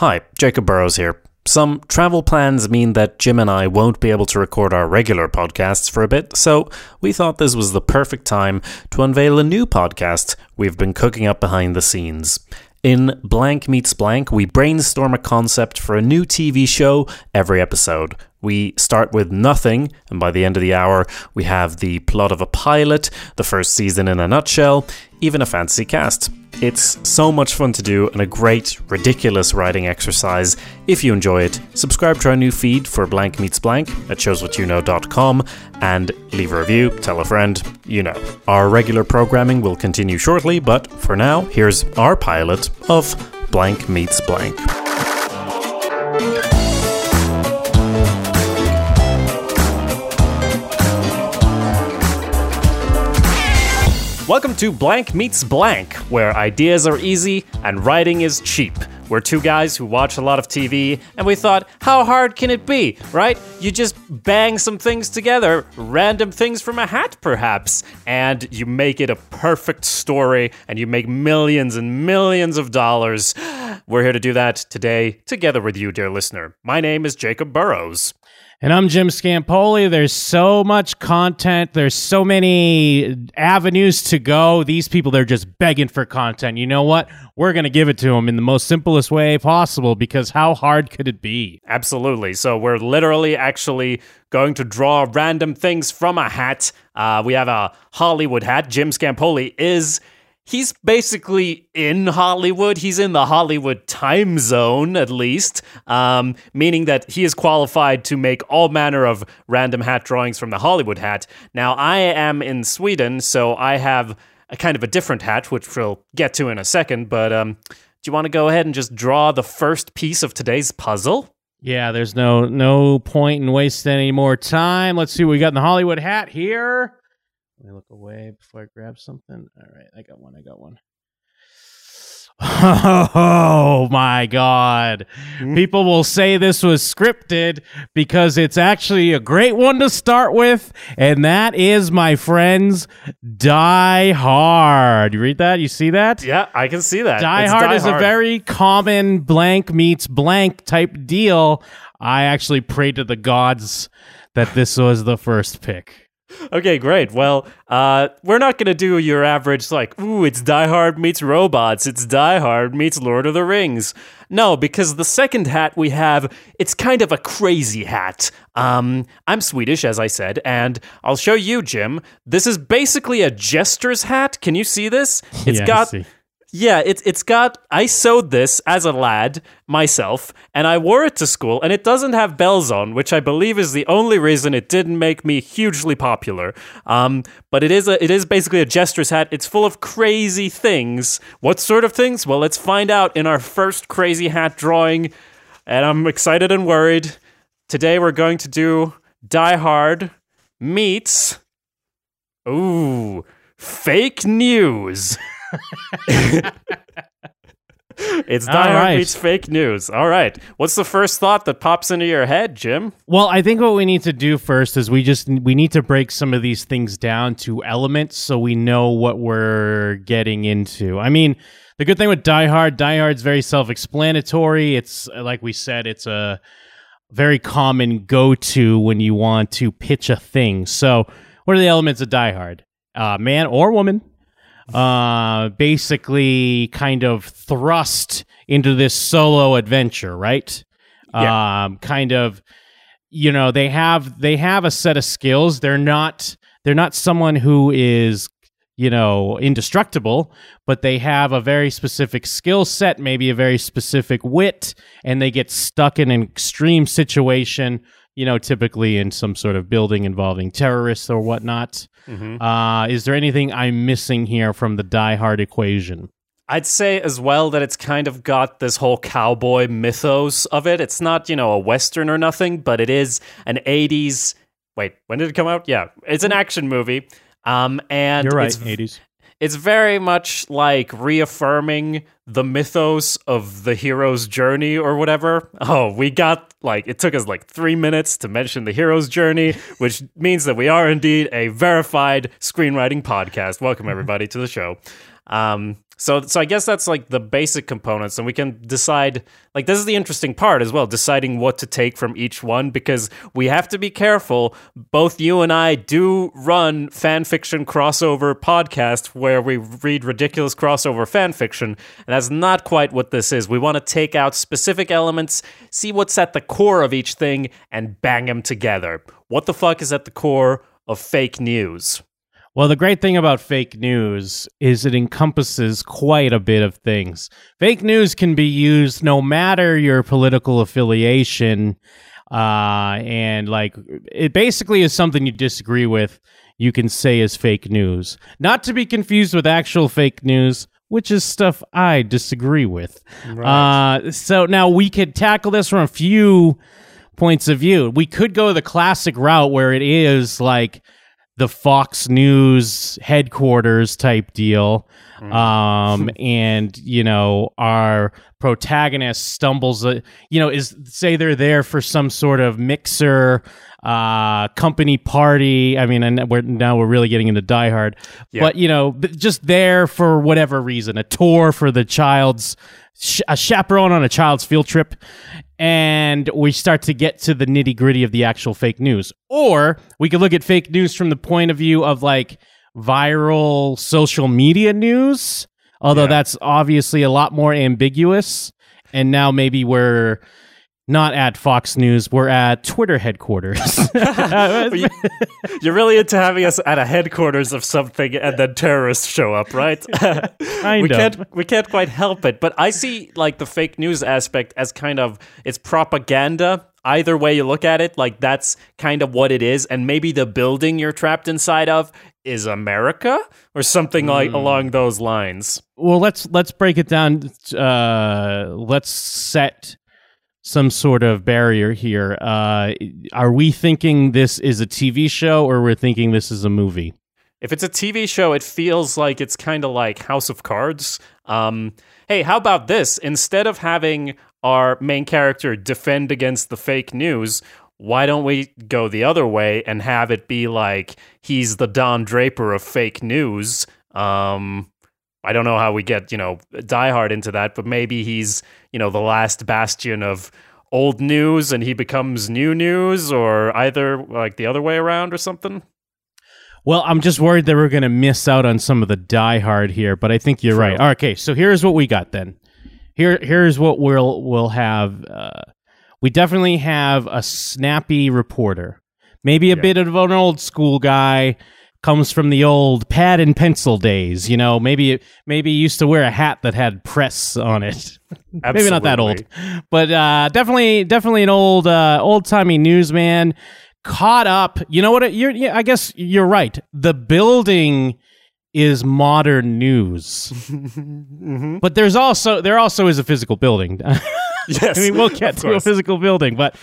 Hi, Jacob Burrows here. Some travel plans mean that Jim and I won't be able to record our regular podcasts for a bit, so we thought this was the perfect time to unveil a new podcast we've been cooking up behind the scenes. In Blank Meets Blank, we brainstorm a concept for a new TV show every episode. We start with nothing, and by the end of the hour, we have the plot of a pilot, the first season in a nutshell, even a fancy cast. It's so much fun to do and a great, ridiculous writing exercise. If you enjoy it, subscribe to our new feed for Blank Meets Blank at showswhatyouknow.com and leave a review, tell a friend, you know. Our regular programming will continue shortly, but for now, here's our pilot of Blank Meets Blank. Welcome to Blank Meets Blank, where ideas are easy and writing is cheap. We're two guys who watch a lot of TV, and we thought, how hard can it be, right? You just bang some things together, random things from a hat, perhaps, and you make it a perfect story, and you make millions and millions of dollars. We're here to do that today, together with you, dear listener. My name is Jacob Burrows. And I'm Jim Scampoli. There's so much content. There's so many avenues to go. These people, they're just begging for content. You know what? We're going to give it to them in the most simplest way possible because how hard could it be? Absolutely. So we're literally actually going to draw random things from a hat. Uh, we have a Hollywood hat. Jim Scampoli is he's basically in Hollywood. He's in the Hollywood time zone, at least, um, meaning that he is qualified to make all manner of random hat drawings from the Hollywood hat. Now, I am in Sweden, so I have a kind of a different hat, which we'll get to in a second. But um, do you want to go ahead and just draw the first piece of today's puzzle? Yeah, there's no no point in wasting any more time. Let's see what we got in the Hollywood hat here. Let me look away before I grab something. All right, I got one. I got one. Oh my God. Hmm? People will say this was scripted because it's actually a great one to start with. And that is, my friends, Die Hard. You read that? You see that? Yeah, I can see that. Die It's Hard is Hard. a very common blank meets blank type deal. I actually prayed to the gods that this was the first pick. Okay, great. Well, uh, we're not going to do your average, like, ooh, it's Die Hard meets robots. It's Die Hard meets Lord of the Rings. No, because the second hat we have, it's kind of a crazy hat. Um, I'm Swedish, as I said, and I'll show you, Jim. This is basically a jester's hat. Can you see this? It's Yeah, got. Yeah, it's it's got. I sewed this as a lad myself, and I wore it to school. And it doesn't have bells on, which I believe is the only reason it didn't make me hugely popular. Um, but it is a it is basically a jester's hat. It's full of crazy things. What sort of things? Well, let's find out in our first crazy hat drawing. And I'm excited and worried. Today we're going to do Die Hard meets. Ooh, fake news. it's Die All right. meets fake news. All right. What's the first thought that pops into your head, Jim? Well, I think what we need to do first is we just we need to break some of these things down to elements so we know what we're getting into. I mean, the good thing with Die Hard, Die Hard's very self-explanatory. It's like we said, it's a very common go-to when you want to pitch a thing. So, what are the elements of Die Hard? Uh, man or woman, uh, basically kind of thrust into this solo adventure, right? Yeah. Um, kind of, you know, they have they have a set of skills. They're not they're not someone who is you know indestructible but they have a very specific skill set maybe a very specific wit and they get stuck in an extreme situation you know typically in some sort of building involving terrorists or whatnot uh, is there anything i'm missing here from the die hard equation I'd say as well that it's kind of got this whole cowboy mythos of it. It's not, you know, a western or nothing, but it is an 80s Wait, when did it come out? Yeah, it's an action movie. Um and you're right it's 80s it's very much like reaffirming the mythos of the hero's journey or whatever. Oh, we got like it took us like three minutes to mention the hero's journey, which means that we are indeed a verified screenwriting podcast. Welcome everybody to the show. Um, so, so I guess that's like the basic components, and we can decide. Like, this is the interesting part as well, deciding what to take from each one because we have to be careful. Both you and I do run fan fiction crossover podcast where we read ridiculous crossover fan fiction, and that's not quite what this is. We want to take out specific elements, see what's at the core of each thing, and bang them together. What the fuck is at the core of fake news? Well, the great thing about fake news is it encompasses quite a bit of things. Fake news can be used no matter your political affiliation. Uh, and like, it basically is something you disagree with, you can say is fake news. Not to be confused with actual fake news, which is stuff I disagree with. Right. Uh, so now we could tackle this from a few points of view. We could go the classic route where it is like, the Fox News headquarters type deal. Um, and you know, our protagonist stumbles, uh, you know, is say they're there for some sort of mixer, uh, company party. I mean, and we're now we're really getting into Die Hard, Yeah. but you know, just there for whatever reason, a tour for the child's sh- a chaperone on a child's field trip, and we start to get to the nitty gritty of the actual fake news. Or we could look at fake news from the point of view of like viral social media news, although Yeah. that's obviously a lot more ambiguous. And now maybe we're not at Fox News, we're at Twitter headquarters. You- You're really into having us at a headquarters of something and then terrorists show up, right? We can't we can't quite help it, but I see like the fake news aspect as kind of it's propaganda. Either way you look at it, like that's kind of what it is, and maybe the building you're trapped inside of is America or something like Hmm. along those lines. well let's let's break it down uh let's set some sort of barrier here uh are we thinking this is a tv show or we're thinking this is a movie If it's a TV show, it feels like it's kind of like House of Cards. Um, hey, how about this? Instead of having our main character defend against the fake news, why don't we go the other way and have it be like he's the Don Draper of fake news? Um, I don't know how we get, you know, Die Hard into that, but maybe he's, you know, the last bastion of old news and he becomes new news or either like the other way around or something. well i'm just worried that we're gonna miss out on some of the die hard here but i think you're True. right okay so here's what we got then here here's what we'll we'll have uh we definitely have a snappy reporter maybe a Yeah. bit of an old school guy comes from the old pad and pencil days you know? Maybe maybe he used to wear a hat that had press on it. Maybe not that old. But uh definitely definitely an old uh old-timey newsman caught up. You know what? It- you're yeah, i guess you're right. The building is modern news. Mhm. but there's also there also is a physical building Yes, I mean, we'll get to a physical building, but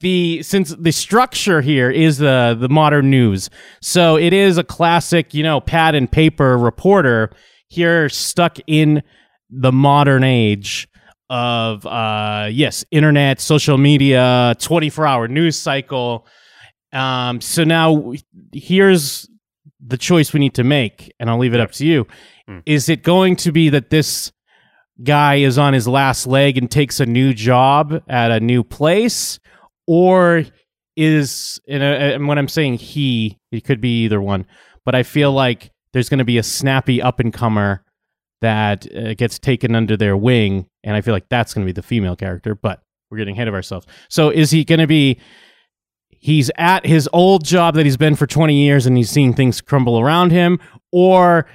the since the structure here is the the modern news, so it is a classic, you know, pad and paper reporter here stuck in the modern age of uh yes, internet, social media, 24-hour news cycle. Um so now here's the choice we need to make and I'll leave it up to you. Hmm. Is it going to be that this guy is on his last leg and takes a new job at a new place or is and, uh, and when i'm saying he it could be either one but i feel like there's going to be a snappy up and comer that uh, gets taken under their wing and i feel like that's going to be the female character but we're getting ahead of ourselves. So is he going to be he's at his old job that he's been for 20 years and he's seeing things crumble around him or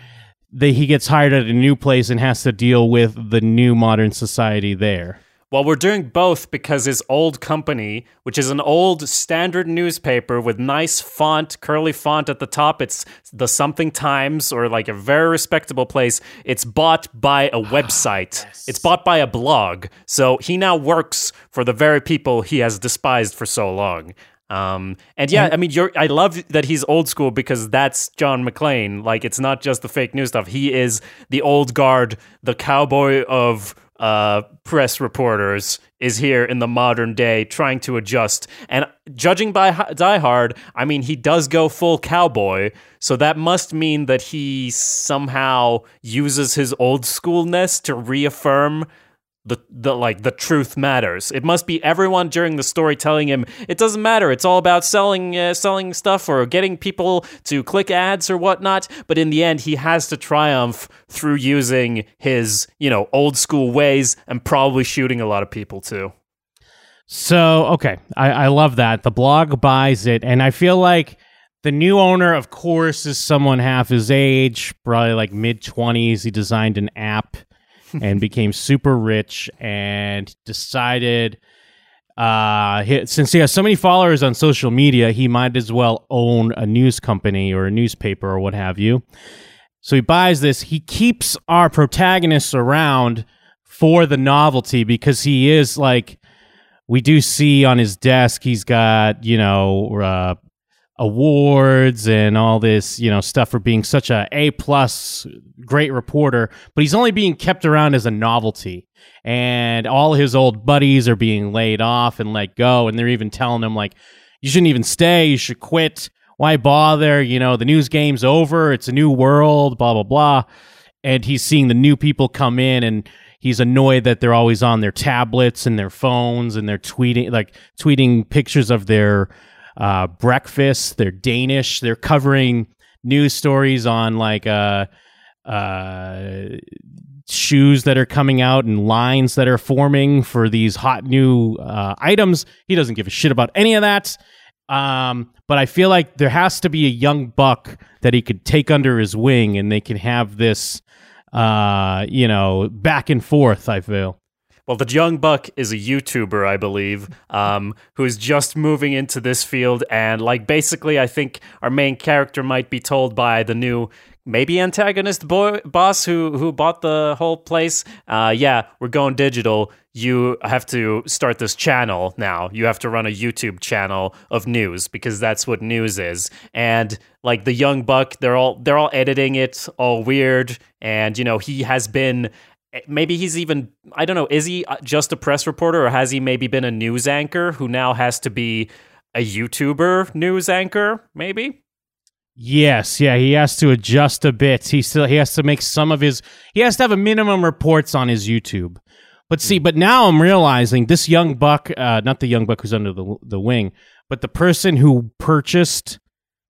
that he gets hired at a new place and has to deal with the new modern society there. Well, we're doing both because his old company, which is an old standard newspaper with nice font, curly font at the top, it's the Something Times or like a very respectable place. It's bought by a ah, website, it's bought by a blog. So he now works for the very people he has despised for so long. Um, and yeah, I mean, you're, I love that he's old school because that's John McClane. Like, it's not just the fake news stuff. He is the old guard, the cowboy of uh, press reporters is here in the modern day trying to adjust. And judging by Die Hard, I mean, he does go full cowboy. So that must mean that he somehow uses his old schoolness to reaffirm the the like the truth matters. It must be everyone during the story telling him it doesn't matter. It's all about selling uh, selling stuff or getting people to click ads or whatnot. But in the end, he has to triumph through using his you know old school ways and probably shooting a lot of people too. So okay, I, I love that the blog buys it, and I feel like. The new owner, of course, is someone half his age, probably like mid 20s. He designed an app and became super rich and decided uh, he, since he has so many followers on social media, he might as well own a news company or a newspaper or what have you. So he buys this. He keeps our protagonists around for the novelty because he is like we do see on his desk. He's got you know uh, awards and all this, you know, stuff for being such a A plus great reporter, but he's only being kept around as a novelty. And all his old buddies are being laid off and let go, and they're even telling him like, you shouldn't even stay, you should quit. Why bother? You know, the news game's over, it's a new world, blah blah blah. And he's seeing the new people come in and he's annoyed that they're always on their tablets and their phones and they're tweeting like tweeting pictures of their uh, breakfast. They're Danish. They're covering news stories on like uh, uh, shoes that are coming out and lines that are forming for these hot new uh, items. He doesn't give a shit about any of that. Um, but I feel like there has to be a young buck that he could take under his wing, and they can have this, uh, you know, back and forth. I feel. Well, the young buck is a YouTuber, I believe, um, who is just moving into this field, and like basically, I think our main character might be told by the new maybe antagonist boy, boss who who bought the whole place. Uh, yeah, we're going digital. You have to start this channel now. You have to run a YouTube channel of news because that's what news is. And like the young buck, they're all they're all editing it all weird. And you know he has been maybe he's even I don't know, is he uh, just a press reporter or has he maybe been a news anchor who now has to be a YouTuber news anchor, maybe? Yes, yeah, he has to adjust a bit. He still he has to make some of his he has to have a minimum reports on his YouTube. But see, but now I'm realizing this young buck, uh, not the young buck who's under the the wing, but the person who purchased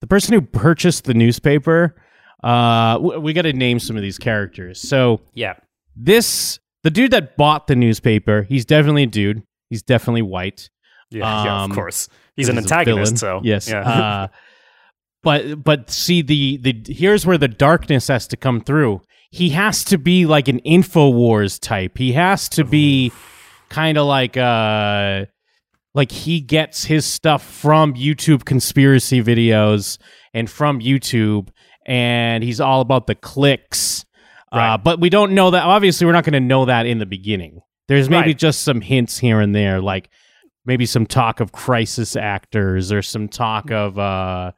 the person who purchased the newspaper. Uh, we got to name some of these characters. So yeah, this the dude that bought the newspaper, he's definitely a dude. He's definitely white. Yeah, um, yeah of course. He's an antagonist, so yes. Yeah. uh, but but see the the here's where the darkness has to come through. He has to be like an Infowars type. He has to be kind of like uh like he gets his stuff from YouTube conspiracy videos and from YouTube and he's all about the clicks right. Uh, but we don't know that. Obviously, we're not going to know that in the beginning. There's maybe right. just some hints here and there, like maybe some talk of crisis actors or some talk of uh,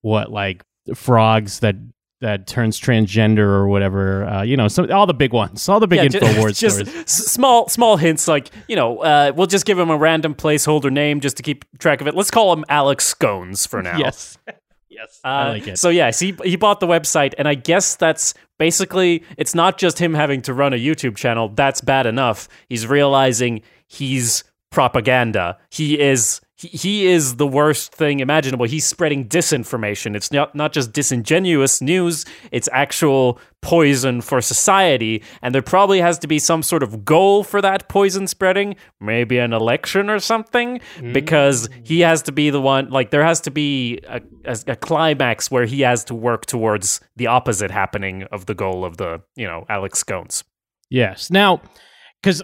what like frogs that that turns transgender or whatever. Uh, you know, some all the big ones, all the big yeah, Infowars just, stories. Small small hints, like you know, uh, we'll just give him a random placeholder name just to keep track of it. Let's call him Alex Scones for now. Yes. Yes, uh, I like it. So yes, he he bought the website, and I guess that's basically it's not just him having to run a YouTube channel. That's bad enough. He's realizing he's propaganda. He is he, he is the worst thing imaginable. He's spreading disinformation. It's not not just disingenuous news, it's actual poison for society, and there probably has to be some sort of goal for that poison spreading, maybe an election or something, mm. because he has to be the one like there has to be a, a, a climax where he has to work towards the opposite happening of the goal of the, you know, Alex Scones. Yes. Now, because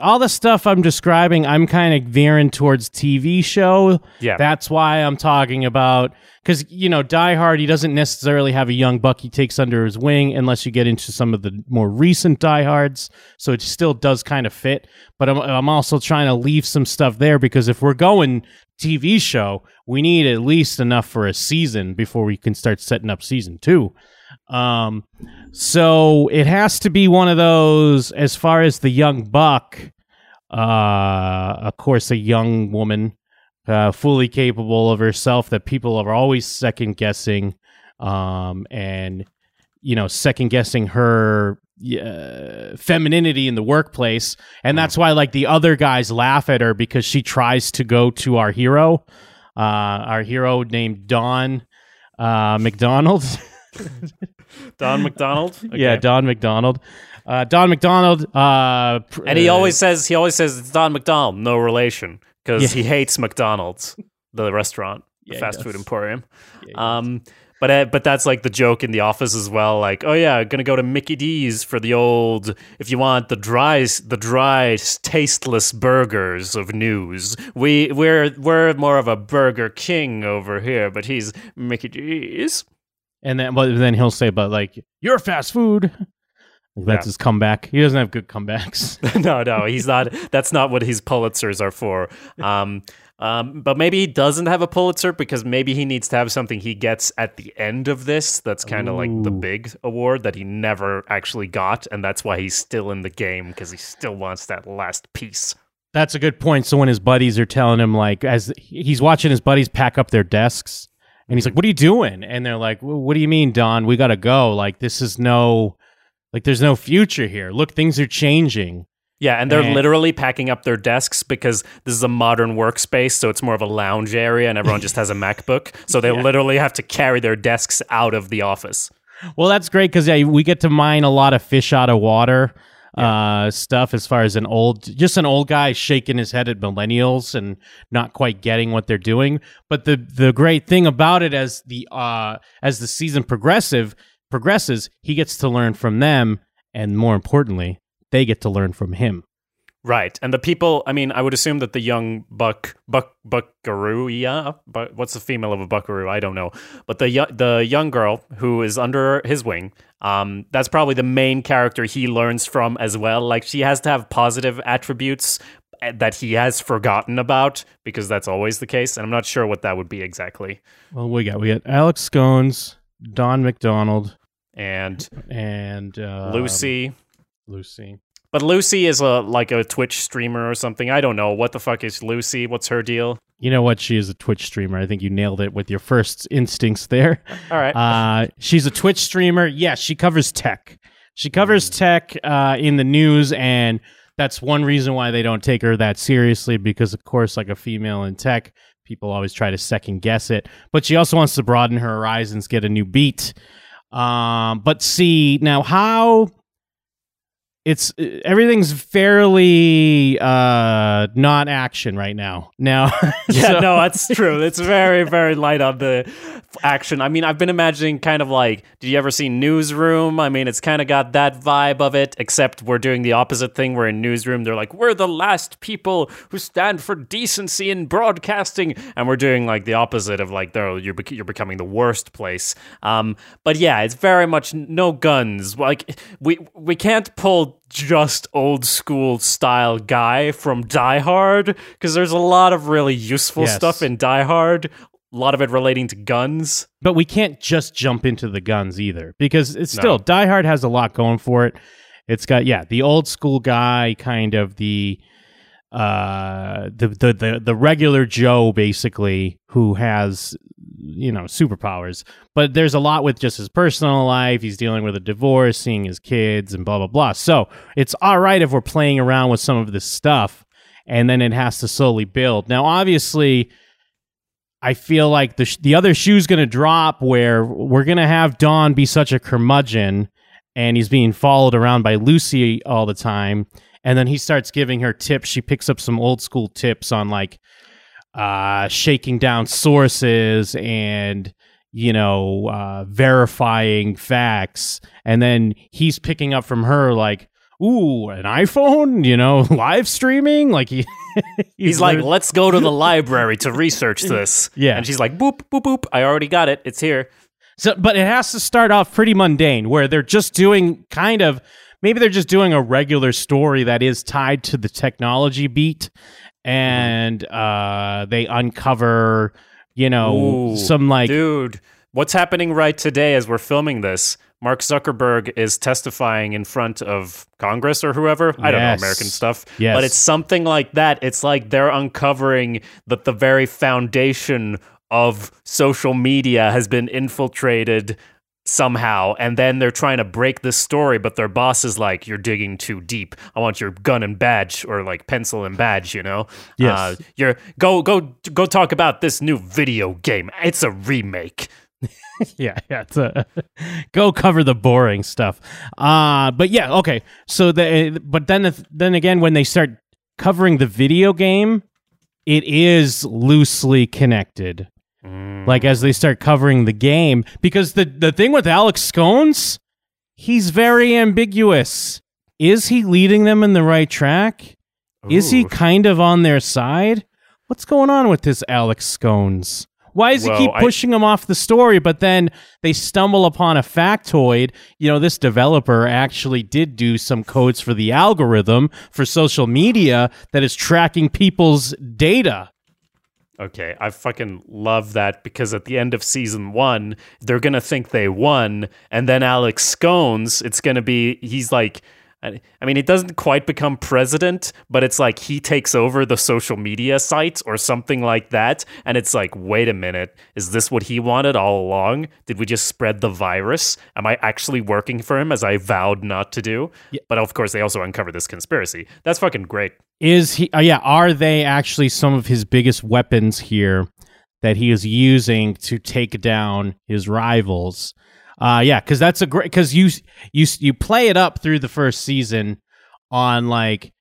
all the stuff I'm describing, I'm kind of veering towards TV show. Yeah, that's why I'm talking about. Because you know, Die Hard, he doesn't necessarily have a young buck he takes under his wing, unless you get into some of the more recent Die Hards. So it still does kind of fit. But I'm I'm also trying to leave some stuff there because if we're going TV show, we need at least enough for a season before we can start setting up season two. Um, so it has to be one of those. As far as the young buck, uh, of course, a young woman, uh, fully capable of herself, that people are always second guessing, um, and you know, second guessing her uh, femininity in the workplace, and that's why like the other guys laugh at her because she tries to go to our hero, uh, our hero named Don uh, McDonald. Don McDonald. Yeah, Don McDonald. Uh, Don McDonald. Uh, pr- and he uh, always says he always says it's Don McDonald, no relation, because Yeah. he hates McDonald's, the restaurant, the Yeah, fast food emporium. Yeah, Um, but uh, but that's like the joke in the office as well. Like, oh yeah, gonna go to Mickey D's for the old. If you want the dry, the dry, tasteless burgers of news, we we're we're more of a Burger King over here, but he's Mickey D's. And then but then he'll say, "But like you're fast food." Like, that's Yeah. his comeback. He doesn't have good comebacks. no, no, he's not. That's not what his Pulitzers are for. Um, um, but maybe he doesn't have a Pulitzer because maybe he needs to have something he gets at the end of this. That's kind of like the big award that he never actually got, and that's why he's still in the game because he still wants that last piece. That's a good point. So when his buddies are telling him, like, as he's watching his buddies pack up their desks, and he's like, "What are you doing?" And they're like, "Wh- "What do you mean, Don? We gotta go. Like, this is no, like, there's no future here. Look, things are changing." Yeah, and they're And- literally packing up their desks because this is a modern workspace, so it's more of a lounge area, and everyone just has a MacBook. So they Yeah. literally have to carry their desks out of the office. Well, that's great because yeah, we get to mine a lot of fish out of water uh, stuff as far as an old, just an old guy shaking his head at millennials and not quite getting what they're doing. But the the great thing about it as the uh, as the season progressive progresses, he gets to learn from them, and more importantly, they get to learn from him. Right, and the people. I mean, I would assume that the young buck, buck, buckaroo, yeah, but what's the female of a buckaroo? I don't know. But the the young girl who is under his wing, um, that's probably the main character he learns from as well. Like she has to have positive attributes eh, that he has forgotten about because that's always the case, and I'm not sure what that would be exactly. Well, we got we got Alex Scones, Don McDonald, And and uh, Lucy. Lucy. But Lucy is a like a Twitch streamer or something. I don't know what the fuck is Lucy. What's her deal? You know what? She is a Twitch streamer. I think you nailed it with your first instincts there. All right. Uh, she's a Twitch streamer. Yes, she covers tech. She covers tech uh, in the news, and that's one reason why they don't take her that seriously. Because, of course, like a female in tech, people always try to second guess it. But she also wants to broaden her horizons, get a new beat. Um, but see now how it's everything's fairly uh not action right now. Now, Yeah, so- no, that's true. It's very, very light on the action. I mean, I've been imagining kind of like, did you ever see Newsroom? I mean, it's kind of got that vibe of it, except we're doing the opposite thing. we're in Newsroom, they're like, we're the last people who stand for decency in broadcasting, and we're doing like the opposite of like, though you're bec- you're becoming the worst place. Um, but yeah, it's very much no guns. Like we we can't pull just old school style guy from Die Hard because there's a lot of really useful Yes. stuff in Die Hard. A lot of it relating to guns. but we can't just jump into the guns either because it's still No. Die Hard has a lot going for it. It's got yeah, the old school guy kind of the uh the the the, the regular Joe basically who has you know superpowers. But there's a lot with just his personal life. He's dealing with a divorce, seeing his kids and blah blah blah. So, it's all right if we're playing around with some of this stuff and then it has to slowly build. Now obviously I feel like the sh- the other shoe's going to drop where we're going to have Don be such a curmudgeon and he's being followed around by Lucy all the time and then he starts giving her tips she picks up some old school tips on like uh shaking down sources and you know uh verifying facts and then he's picking up from her like ooh an iphone you know live streaming like he He's, like, let's go to the library to research this. Yeah. And she's like, boop, boop, boop. I already got it. It's here. So, but it has to start off pretty mundane, where they're just doing kind of maybe they're just doing a regular story that is tied to the technology beat, and uh, they uncover, you know, Ooh, some like Dude, what's happening right today as we're filming this? Mark Zuckerberg is testifying in front of Congress or whoever. I don't know American stuff. Yes. But it's something like that. It's like they're uncovering that the very foundation of social media has been infiltrated somehow and then they're trying to break this story but their boss is like you're digging too deep i want your gun and badge or like pencil and badge you know Yes. uh, you're go go go talk about this new video game it's a remake yeah, yeah. It's a, go cover the boring stuff. Uh but yeah, okay. So the but then if- then again, when they start covering the video game, it is loosely connected. Mm. Like as they start covering the game, because the the thing with Alex Scones, he's very ambiguous. Is he leading them in the right track? Is he kind of on their side? What's going on with this Alex Scones? Why does Well, he keep I- pushing him off the story, but then they stumble upon a factoid? You know, this developer actually did do some codes for the algorithm for social media that is tracking people's data. Okay, I fucking love that because at the end of season one, they're gonna think they won, and then Alex Scones, it's gonna be he's like, I I mean, it doesn't quite become president, but it's like he takes over the social media sites or something like that, and it's like, wait a minute, is this what he wanted all along? Did we just spread the virus? Am I actually working for him as I vowed not to do? But of course, they also uncover this conspiracy. That's fucking great. Is he? Uh, yeah, are they actually some of his biggest weapons here that he is using to take down his rivals? Uh, yeah, because that's a great because you you you play it up through the first season on like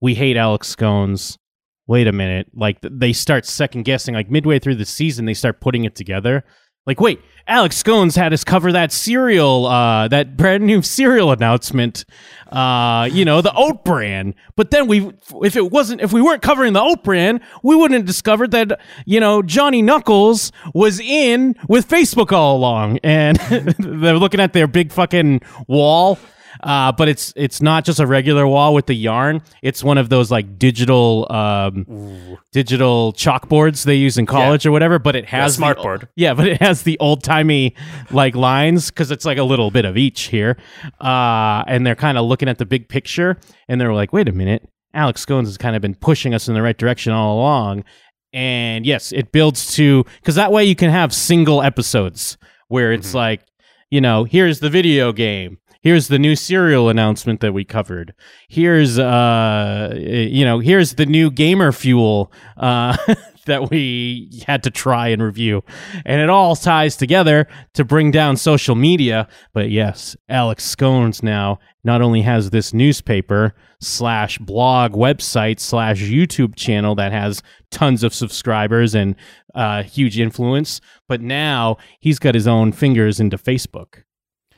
we hate Alex Scones. Wait a minute, like they start second guessing. Like midway through the season, they start putting it together. Like, wait, Alex Scones had us cover that cereal, uh, that brand new cereal announcement, uh, you know, the oat brand. But then we, if it wasn't, if we weren't covering the oat brand, we wouldn't have discovered that, you know, Johnny Knuckles was in with Facebook all along. And they're looking at their big fucking wall. Uh, but it's it's not just a regular wall with the yarn. It's one of those like digital um, digital chalkboards they use in college or whatever. But it has the- smartboard. yeah, but it has the old timey like lines because it's like a little bit of each here. Uh, and they're kind of looking at the big picture and they're like, wait a minute, Alex Scones has kind of been pushing us in the right direction all along. And yes, it builds to because that way you can have single episodes where it's like, you know, here's the video game. Here's the new cereal announcement that we covered. Here's uh you know, here's the new gamer fuel uh that we had to try and review. And it all ties together to bring down social media. But yes, Alex Scones now not only has this newspaper slash blog website slash YouTube channel that has tons of subscribers and uh, huge influence, but now he's got his own fingers into Facebook.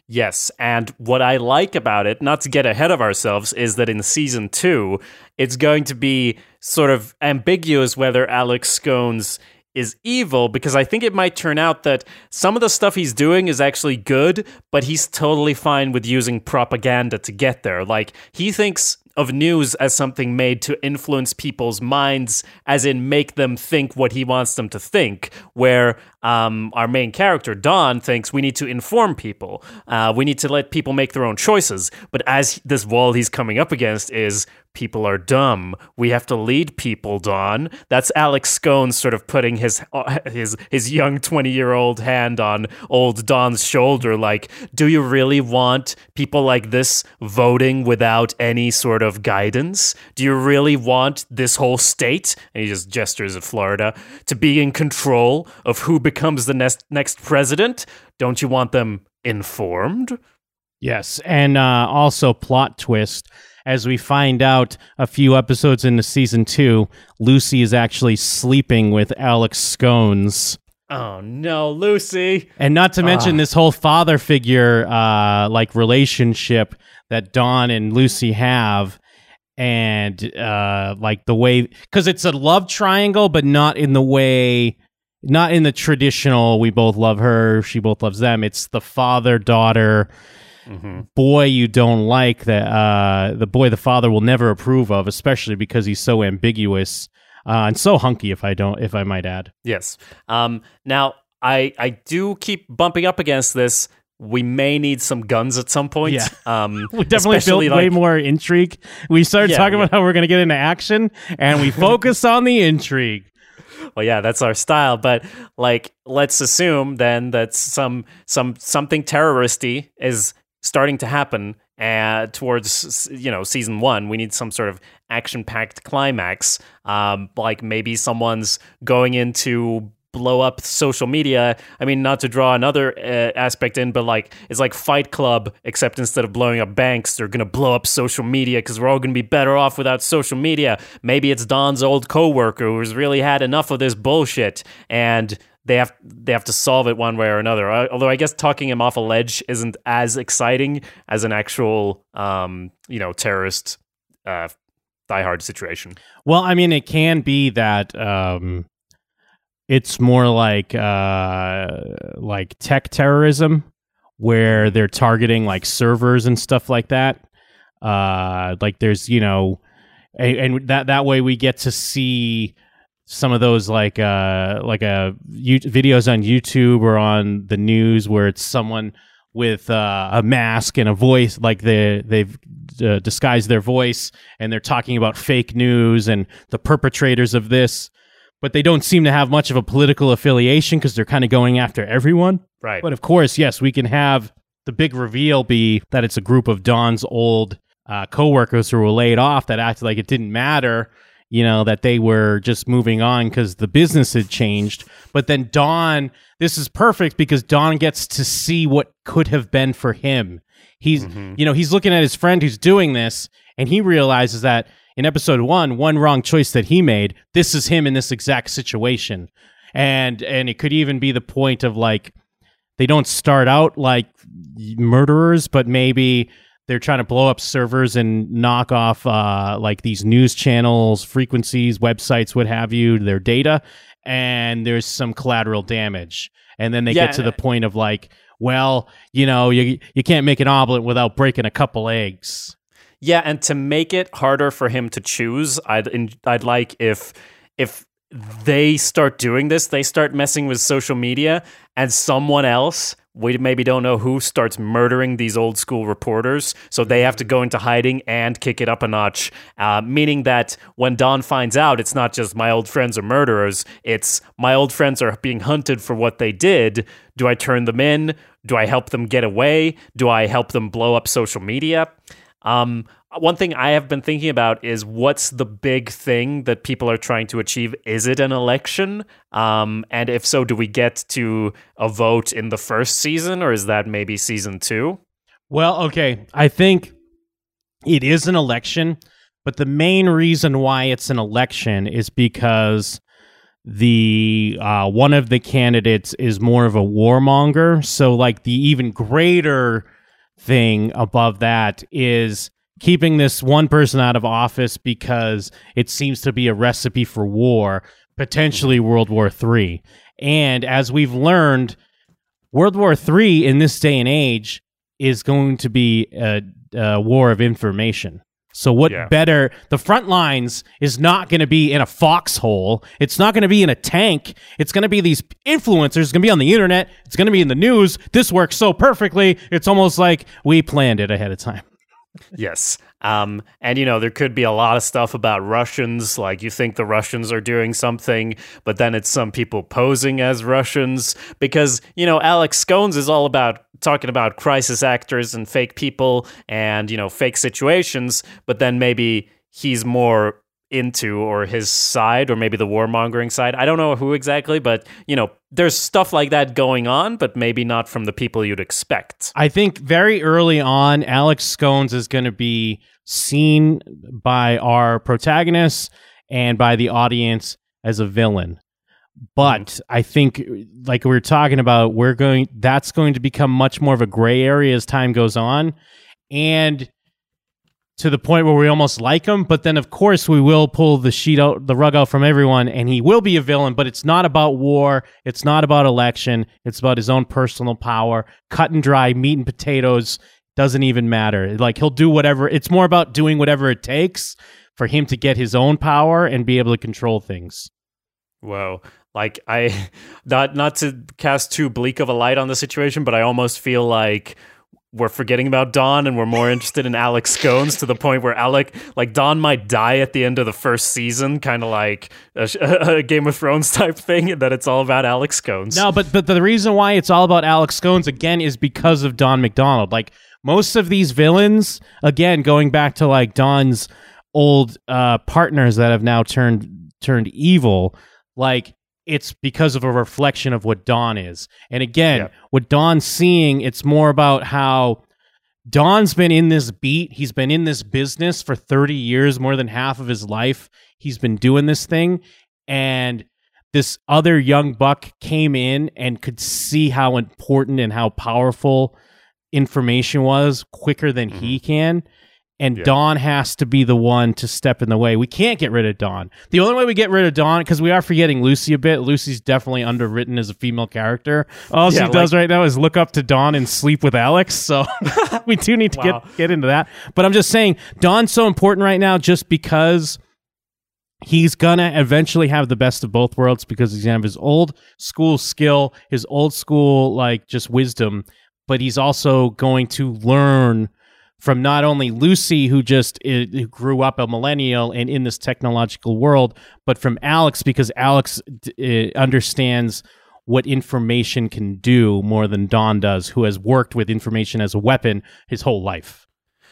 Yes, and what I like about it, not to get ahead of ourselves, is that in season two, it's going to be sort of ambiguous whether Alex Scones is evil because I think it might turn out that some of the stuff he's doing is actually good, but he's totally fine with using propaganda to get there. Like, he thinks of news as something made to influence people's minds, as in make them think what he wants them to think. Where um, our main character, Don, thinks we need to inform people, uh, we need to let people make their own choices. But as this wall he's coming up against is people are dumb. We have to lead people, Don. That's Alex Scone sort of putting his uh, his his young 20-year-old hand on old Don's shoulder like, "Do you really want people like this voting without any sort of guidance? Do you really want this whole state?" And he just gestures at Florida to be in control of who becomes the next next president. Don't you want them informed? Yes, and uh, also plot twist. As we find out a few episodes into season two, Lucy is actually sleeping with Alex Scones. Oh no, Lucy. And not to mention Ah. this whole father figure uh, like relationship that Don and Lucy have. And uh, like the way, because it's a love triangle, but not in the way, not in the traditional, we both love her, she both loves them. It's the father daughter boy you don't like that uh, the boy the father will never approve of, especially because he's so ambiguous uh, and so hunky. If I don't, if I might add. Yes. Um, now, I I do keep bumping up against this. We may need some guns at some point. Yeah. Um, We definitely built especially, way more intrigue. We started Yeah, talking yeah. about how we're going to get into action, and we focus on the intrigue. well yeah that's our style but like let's assume then that some some something terroristy is starting to happen uh, towards you know season one we need some sort of action packed climax um, like maybe someone's going into blow up social media. I mean not to draw another uh, aspect in but like it's like fight club except instead of blowing up banks they're gonna blow up social media because we're all gonna be better off without social media. Maybe it's don's old coworker who's really had enough of this bullshit and they have they have to solve it one way or another Uh, although i guess talking him off a ledge isn't as exciting as an actual um you know terrorist uh diehard situation Well, I mean, it can be that um, it's more like uh, like tech terrorism, where they're targeting like servers and stuff like that. Uh, like there's you know, a, and that that way we get to see some of those like uh like uh videos on YouTube or on the news where it's someone with uh, a mask and a voice like they they've uh, disguised their voice and they're talking about fake news and the perpetrators of this but they don't seem to have much of a political affiliation because they're kind of going after everyone. Right. But of course, yes, we can have the big reveal be that it's a group of Don's old uh, coworkers who were laid off that acted like it didn't matter, you know, that they were just moving on because the business had changed. But then Don, this is perfect because Don gets to see what could have been for him. He's, mm-hmm. you know, he's looking at his friend who's doing this and he realizes that in episode one, one wrong choice that he made, this is him in this exact situation. And, and it could even be the point of like, they don't start out like murderers, but maybe they're trying to blow up servers and knock off uh, like these news channels, frequencies, websites, what have you, their data, and there's some collateral damage. And then they Yeah, get to the point of like, well, you know, you you can't make an omelet without breaking a couple eggs. Yeah, and to make it harder for him to choose, I'd I'd like if if they start doing this, they start messing with social media, and someone else we maybe don't know who starts murdering these old school reporters, so they have to go into hiding and kick it up a notch. Uh, meaning that when Don finds out, it's not just my old friends are murderers; it's my old friends are being hunted for what they did. Do I turn them in? Do I help them get away? Do I help them blow up social media? Um, one thing I have been thinking about is what's the big thing that people are trying to achieve? Is it an election? Um, and if so, do we get to a vote in the first season, or is that maybe season two? Well, okay. I think it is an election, but the main reason why it's an election is because the uh, one of the candidates is more of a warmonger. So, like the even greater thing above that is keeping this one person out of office because it seems to be a recipe for war, potentially mm-hmm. World War Three. And as we've learned, World War Three in this day and age is going to be a, a war of information. So what Yeah. better? The front lines is not going to be in a foxhole. It's not going to be in a tank. It's going to be these influencers. It's going to be on the internet. It's going to be in the news. This works so perfectly. It's almost like we planned it ahead of time. Yes. Um, and, you know, there could be a lot of stuff about Russians. Like, you think the Russians are doing something, but then it's some people posing as Russians. Because, you know, Alex Scones is all about talking about crisis actors and fake people and, you know, fake situations. But then maybe he's more into or his side or maybe the warmongering side. I don't know who exactly, but, you know, there's stuff like that going on, but maybe not from the people you'd expect. I think very early on, Alex Scones is going to be seen by our protagonists and by the audience as a villain. But hmm. I think, like we were talking about, we're going. That's going to become much more of a gray area as time goes on, and to the point where we almost like him. But then, of course, we will pull the sheet out, the rug out from everyone, and he will be a villain. But it's not about war. It's not about election. It's about his own personal power. Cut and dry, meat and potatoes doesn't even matter. Like he'll do whatever. It's more about doing whatever it takes for him to get his own power and be able to control things. Whoa. Like I not not to cast too bleak of a light on the situation, but I almost feel like we're forgetting about Don and we're more interested in Alex Scones to the point where Alec, like Don, might die at the end of the first season, kind of like a, a, Game of Thrones type thing, and that it's all about Alex Scones. No, but but the reason why it's all about Alex Scones again is because of Don McDonald. Like most of these villains, again, going back to like Don's old uh, partners that have now turned turned evil, like it's because of a reflection of what Don is. And again, yeah. what Don's seeing, it's more about how Don's been in this beat. He's been in this business for 30 years, more than half of his life. He's been doing this thing. And this other young buck came in and could see how important and how powerful information was quicker than mm-hmm. he can and yeah. Don has to be the one to step in the way. We can't get rid of Don. The only way we get rid of Don, because we are forgetting Lucy a bit. Lucy's definitely underwritten as a female character. All yeah, she like, does right now is look up to Don and sleep with Alex. So we do need to wow. get get into that. But I'm just saying, Don's so important right now, just because he's gonna eventually have the best of both worlds because he's gonna have his old school skill, his old school like just wisdom, but he's also going to learn from not only Lucy, who just uh, who grew up a millennial and in this technological world, but from Alex because Alex uh, understands what information can do more than Don does, who has worked with information as a weapon his whole life.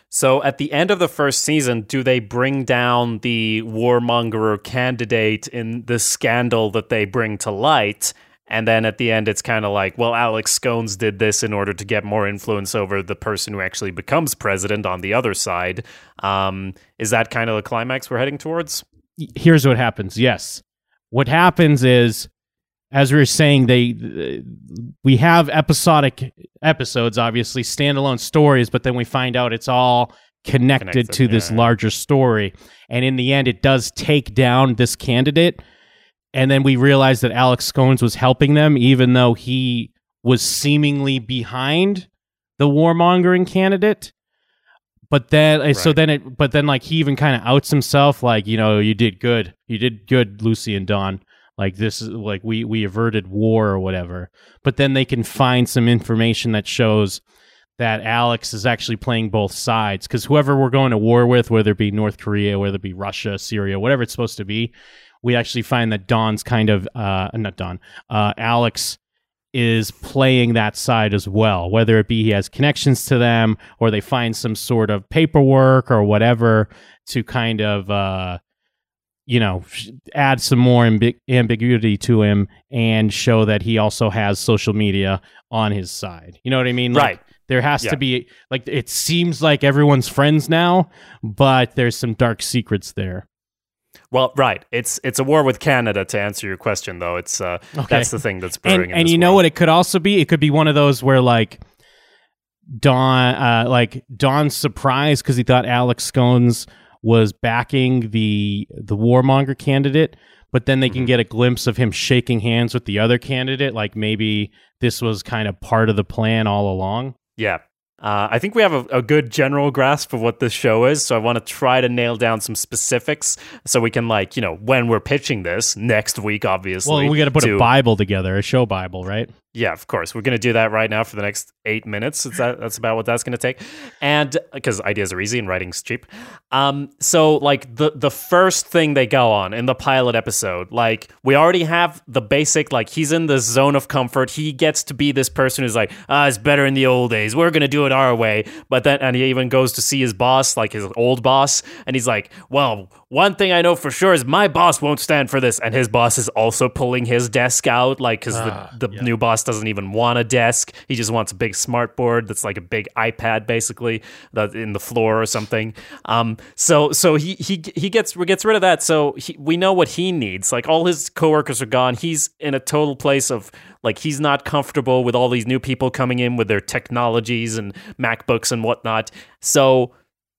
So at the end of the first season, do they bring down the warmonger candidate in the scandal that they bring to light? And then at the end, it's kind of like, well, Alex Scones did this in order to get more influence over the person who actually becomes president on the other side. Um, is that kind of the climax we're heading towards? Here's what happens. Yes. What happens is, as we were saying, they we have episodic episodes, obviously standalone stories, but then we find out it's all connected, connected to this larger story. And in the end, it does take down this candidate and then we realized that Alex Scones was helping them, even though he was seemingly behind the warmongering candidate. But then, eh, right. so then it, but then like he even kind of outs himself, like you know, you did good, you did good, Lucy and Don. Like this is like we we averted war or whatever. But then they can find some information that shows that Alex is actually playing both sides because whoever we're going to war with, whether it be North Korea, whether it be Russia, Syria, whatever it's supposed to be, we actually find that Don's kind of uh, not Don, uh, Alex is playing that side as well. Whether it be he has connections to them or they find some sort of paperwork or whatever to kind of uh, you know add some more amb- ambiguity to him and show that he also has social media on his side. You know what I mean? Like, right. There has yeah. to be like it seems like everyone's friends now, but there's some dark secrets there. Well, right. It's it's a war with Canada to answer your question, though. It's uh, okay. that's the thing that's brewing. And, and you know what? It could also be. It could be one of those where like Don, uh, like Don's surprised because he thought Alex Scones was backing the the warmonger candidate, but then they can mm-hmm. get a glimpse of him shaking hands with the other candidate. Like maybe this was kind of part of the plan all along. Yeah, uh, I think we have a, a, good general grasp of what this show is, so I want to try to nail down some specifics so we can, like, you know, when we're pitching this next week, obviously. Well, we got to put a Bible together, a show Bible, right? Yeah, of course. We're going to do that right now for the next eight minutes. That, that's about what that's going to take. And because ideas are easy and writing's cheap. Um, so, like, the, the first thing they go on in the pilot episode, like, we already have the basic, like, he's in the zone of comfort. He gets to be this person who's like, ah, it's better in the old days. We're going to do it our way. But then, and he even goes to see his boss, like his old boss. And he's like, well, one thing I know for sure is my boss won't stand for this. And his boss is also pulling his desk out, like, because the, the yeah. new boss doesn't even want a desk. He just wants a big smart board that's like a big iPad, basically, that in the floor or something. Um, so so he he he gets gets rid of that. So he, we know what he needs. Like all his coworkers are gone. He's in a total place of like he's not comfortable with all these new people coming in with their technologies and MacBooks and whatnot. So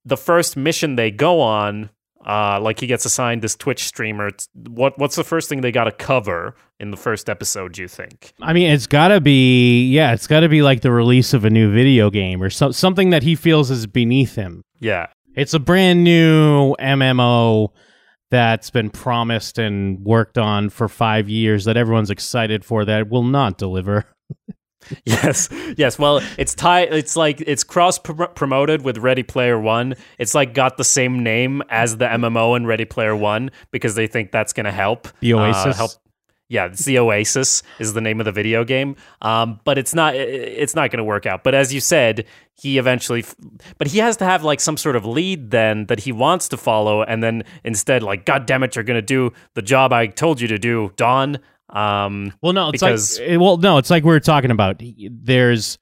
the first mission they go on uh, like he gets assigned this Twitch streamer. What what's the first thing they got to cover in the first episode? Do you think? I mean, it's got to be yeah, it's got to be like the release of a new video game or so, something that he feels is beneath him. Yeah, it's a brand new MMO that's been promised and worked on for five years that everyone's excited for that will not deliver. yes, yes. Well, it's tied. It's like it's cross promoted with Ready Player One. It's like got the same name as the MMO in Ready Player One because they think that's going to help. The Oasis. Uh, help yeah, it's the Oasis is the name of the video game. Um, but it's not it's not going to work out. But as you said, he eventually, but he has to have like some sort of lead then that he wants to follow, and then instead, like, God damn it, you're going to do the job I told you to do, Don. Um, well, no, it's because, like well, no, it's like we are talking about. There's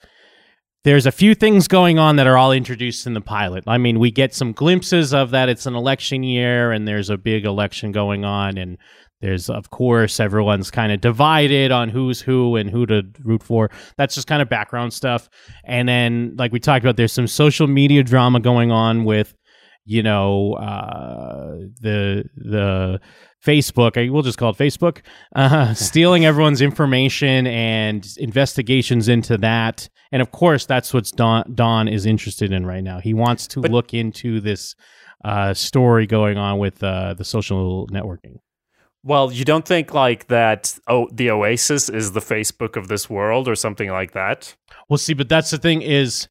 there's a few things going on that are all introduced in the pilot. I mean, we get some glimpses of that. It's an election year, and there's a big election going on, and there's, of course, everyone's kind of divided on who's who and who to root for. That's just kind of background stuff. And then, like we talked about, there's some social media drama going on with, you know, uh, the the Facebook. I, we'll just call it Facebook, uh, stealing everyone's information and investigations into that. And of course, that's what Don, Don is interested in right now. He wants to but, look into this uh, story going on with uh, the social networking. Well, you don't think like that oh the Oasis is the Facebook of this world or something like that? Well, see, but that's the thing is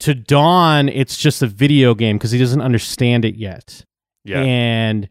to Don, it's just a video game because he doesn't understand it yet. Yeah. And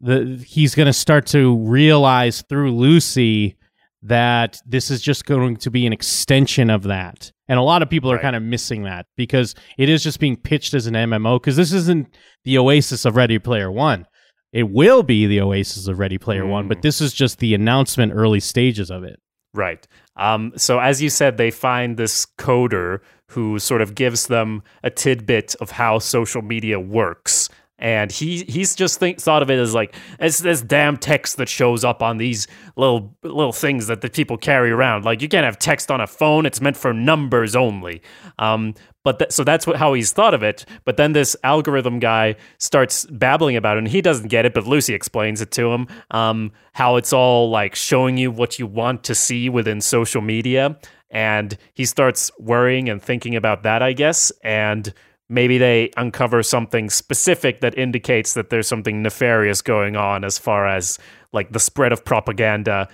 the he's going to start to realize through Lucy that this is just going to be an extension of that. And a lot of people are right. kind of missing that because it is just being pitched as an MMO because this isn't the Oasis of Ready Player 1 it will be the Oasis of Ready Player mm. One, but mm. this is just the announcement, early stages of it. Right. Um, so, as you said, they find this coder who sort of gives them a tidbit of how social media works and he he's just think, thought of it as like it's this damn text that shows up on these little little things that the people carry around. Like you can't have text on a phone; it's meant for numbers only. Um, but th- so that's what how he's thought of it. But then this algorithm guy starts babbling about it, and he doesn't get it. But Lucy explains it to him um, how it's all like showing you what you want to see within social media, and he starts worrying and thinking about that, I guess, and maybe they uncover something specific that indicates that there's something nefarious going on as far as like the spread of propaganda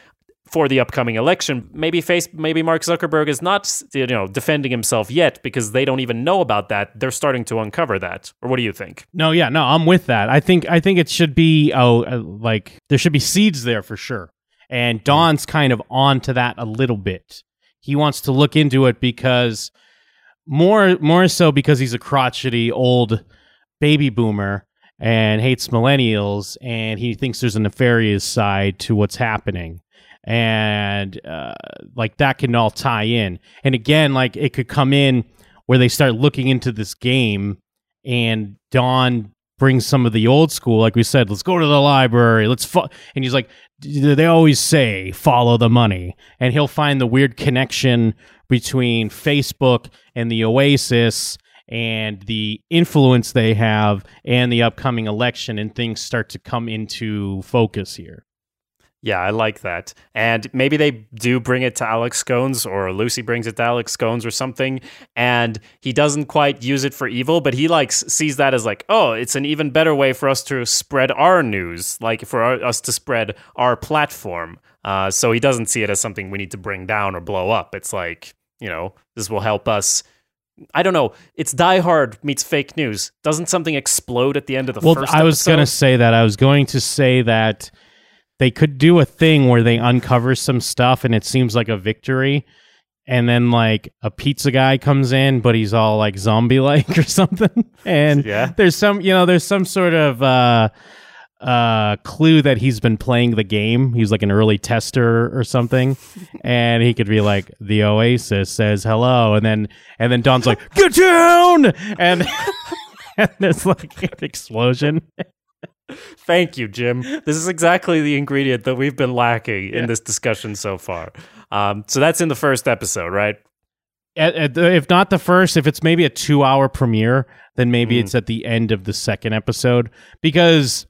for the upcoming election. Maybe face maybe Mark Zuckerberg is not you know defending himself yet because they don't even know about that. They're starting to uncover that. Or what do you think? No, yeah, no, I'm with that. I think I think it should be oh uh, like there should be seeds there for sure. And Don's kind of on to that a little bit. He wants to look into it because more more so because he's a crotchety old baby boomer and hates millennials and he thinks there's a nefarious side to what's happening and uh, like that can all tie in and again like it could come in where they start looking into this game and don brings some of the old school like we said let's go to the library let's fo-. and he's like they always say follow the money and he'll find the weird connection between Facebook and the Oasis and the influence they have and the upcoming election and things start to come into focus here. Yeah, I like that. And maybe they do bring it to Alex Scones or Lucy brings it to Alex Scones or something and he doesn't quite use it for evil, but he like sees that as like, "Oh, it's an even better way for us to spread our news, like for our, us to spread our platform." Uh, so he doesn't see it as something we need to bring down or blow up. It's like, you know, this will help us. I don't know. It's Die Hard meets fake news. Doesn't something explode at the end of the well, first? Well, I was going to say that. I was going to say that they could do a thing where they uncover some stuff and it seems like a victory. And then like a pizza guy comes in but he's all like zombie like or something. And yeah. there's some you know there's some sort of uh uh clue that he's been playing the game. He's like an early tester or something. And he could be like the oasis says hello. And then and then don's like get down! And and there's like an explosion Thank you, Jim. This is exactly the ingredient that we've been lacking yeah. in this discussion so far. Um, so that's in the first episode, right? At, at the, if not the first, if it's maybe a two-hour premiere, then maybe mm. it's at the end of the second episode. Because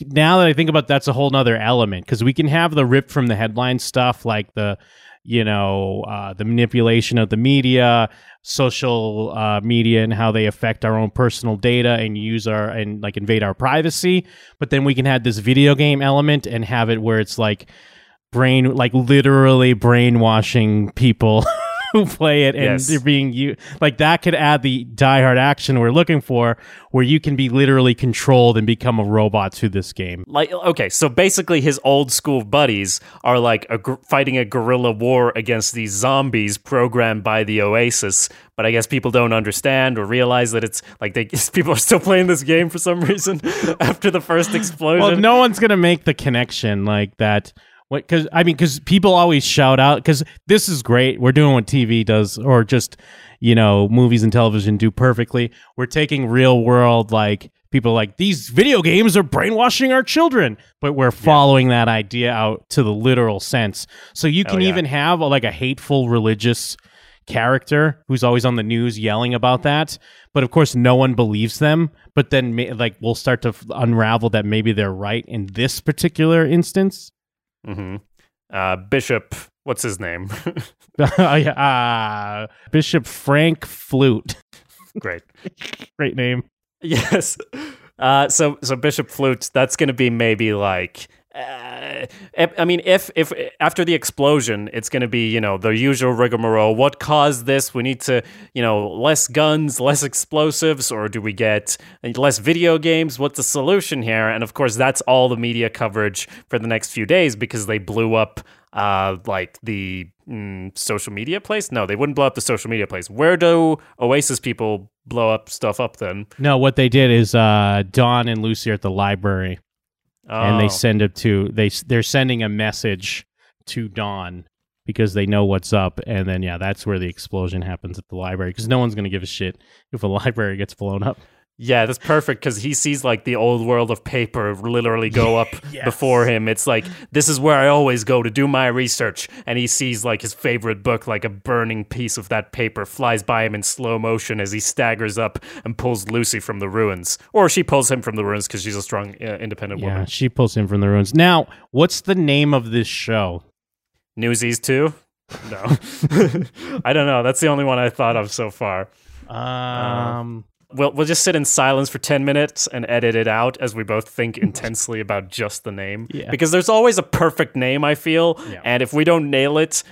now that I think about, it, that's a whole nother element. Because we can have the rip from the headline stuff, like the you know, uh, the manipulation of the media, social uh, media, and how they affect our own personal data and use our and like invade our privacy. But then we can have this video game element and have it where it's like brain, like literally brainwashing people. who play it and Yes. they're being you like that could add the diehard action we're looking for where you can be literally controlled and become a robot to this game like okay so basically his old school buddies are like a gr- fighting a guerrilla war against these zombies programmed by the oasis but i guess people don't understand or realize that it's like they people are still playing this game for some reason after the first explosion well no one's gonna make the connection like that what because i mean because people always shout out because this is great. We're doing what tv does or just you know movies and television do perfectly. We're taking real world like people like these video games are brainwashing our children. But we're following that idea out to the literal sense. So you can yeah. even have uh, like a hateful religious character who's always on the news yelling about that. But of course no one believes them. But then like we'll start to unravel that maybe they're right in this particular instance hmm uh, bishop what's his name uh, bishop frank flute great great name Yes. Uh, so so Bishop Flute, that's going to be maybe like. Uh, I mean, if if after the explosion, it's going to be you know the usual rigmarole. What caused this? We need to you know less guns, less explosives, or do we get less video games? What's the solution here? And of course, that's all the media coverage for the next few days because they blew up uh like the mm, social media place. No, they wouldn't blow up the social media place. Where do Oasis people blow up stuff up then? no what they did is uh and lucy are at the library and Oh. they send it to they they're sending a message to Don because they know what's up and then yeah that's where the explosion happens at the library because no one's going to give a shit if a library gets blown up Yeah, that's perfect because he sees like the old world of paper literally go up Yes. before him. It's like this is where I always go to do my research, and he sees like his favorite book, like a burning piece of that paper, flies by him in slow motion as he staggers up and pulls Lucy from the ruins, or she pulls him from the ruins because she's a strong, uh, independent yeah woman. she pulls him from the ruins now what's the name of this show Newsies too? No, I don't know. That's the only one I thought of so far. um We'll we'll just sit in silence for ten minutes and edit it out as we both think intensely about just the name. Yeah. Because there's always a perfect name, I feel, Yeah. and if we don't nail it,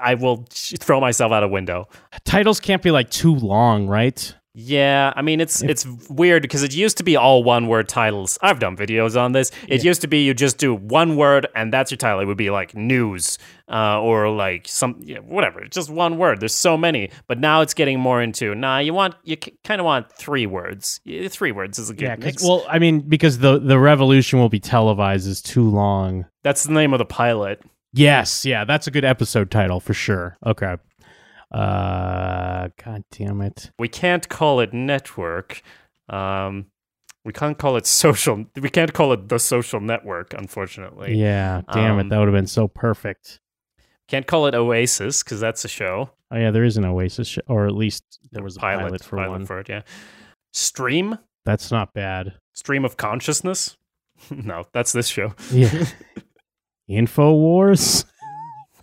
I will throw myself out a window. titles can't be like too long right Yeah, I mean it's it's weird because it used to be all one word titles. I've done videos on this. It used to be you just do one word and that's your title. It would be like news uh, or like some yeah, whatever, just one word. There's so many, but now it's getting more into nah. You want you kind of want three words. Three words is a good yeah mix. well i mean because the the revolution will be televised is too long that's the name of the pilot. yes yeah that's a good episode title for sure okay uh god damn it We can't call it network. Um, we can't call it social. We can't call it the social network. Unfortunately, Yeah, damn it. Um, That would have been so perfect. can't call it Oasis because that's a show. Oh, yeah, there is an Oasis, show, or at least there was a pilot, for pilot one. for it. Yeah, stream That's not bad. stream of consciousness. no, that's this show. Yeah. InfoWars?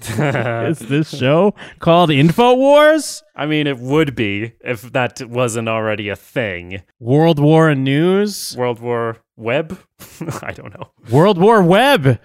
Is this show called InfoWars? I mean, it would be if that wasn't already a thing. World War News? World War Web. I don't know. World War Web?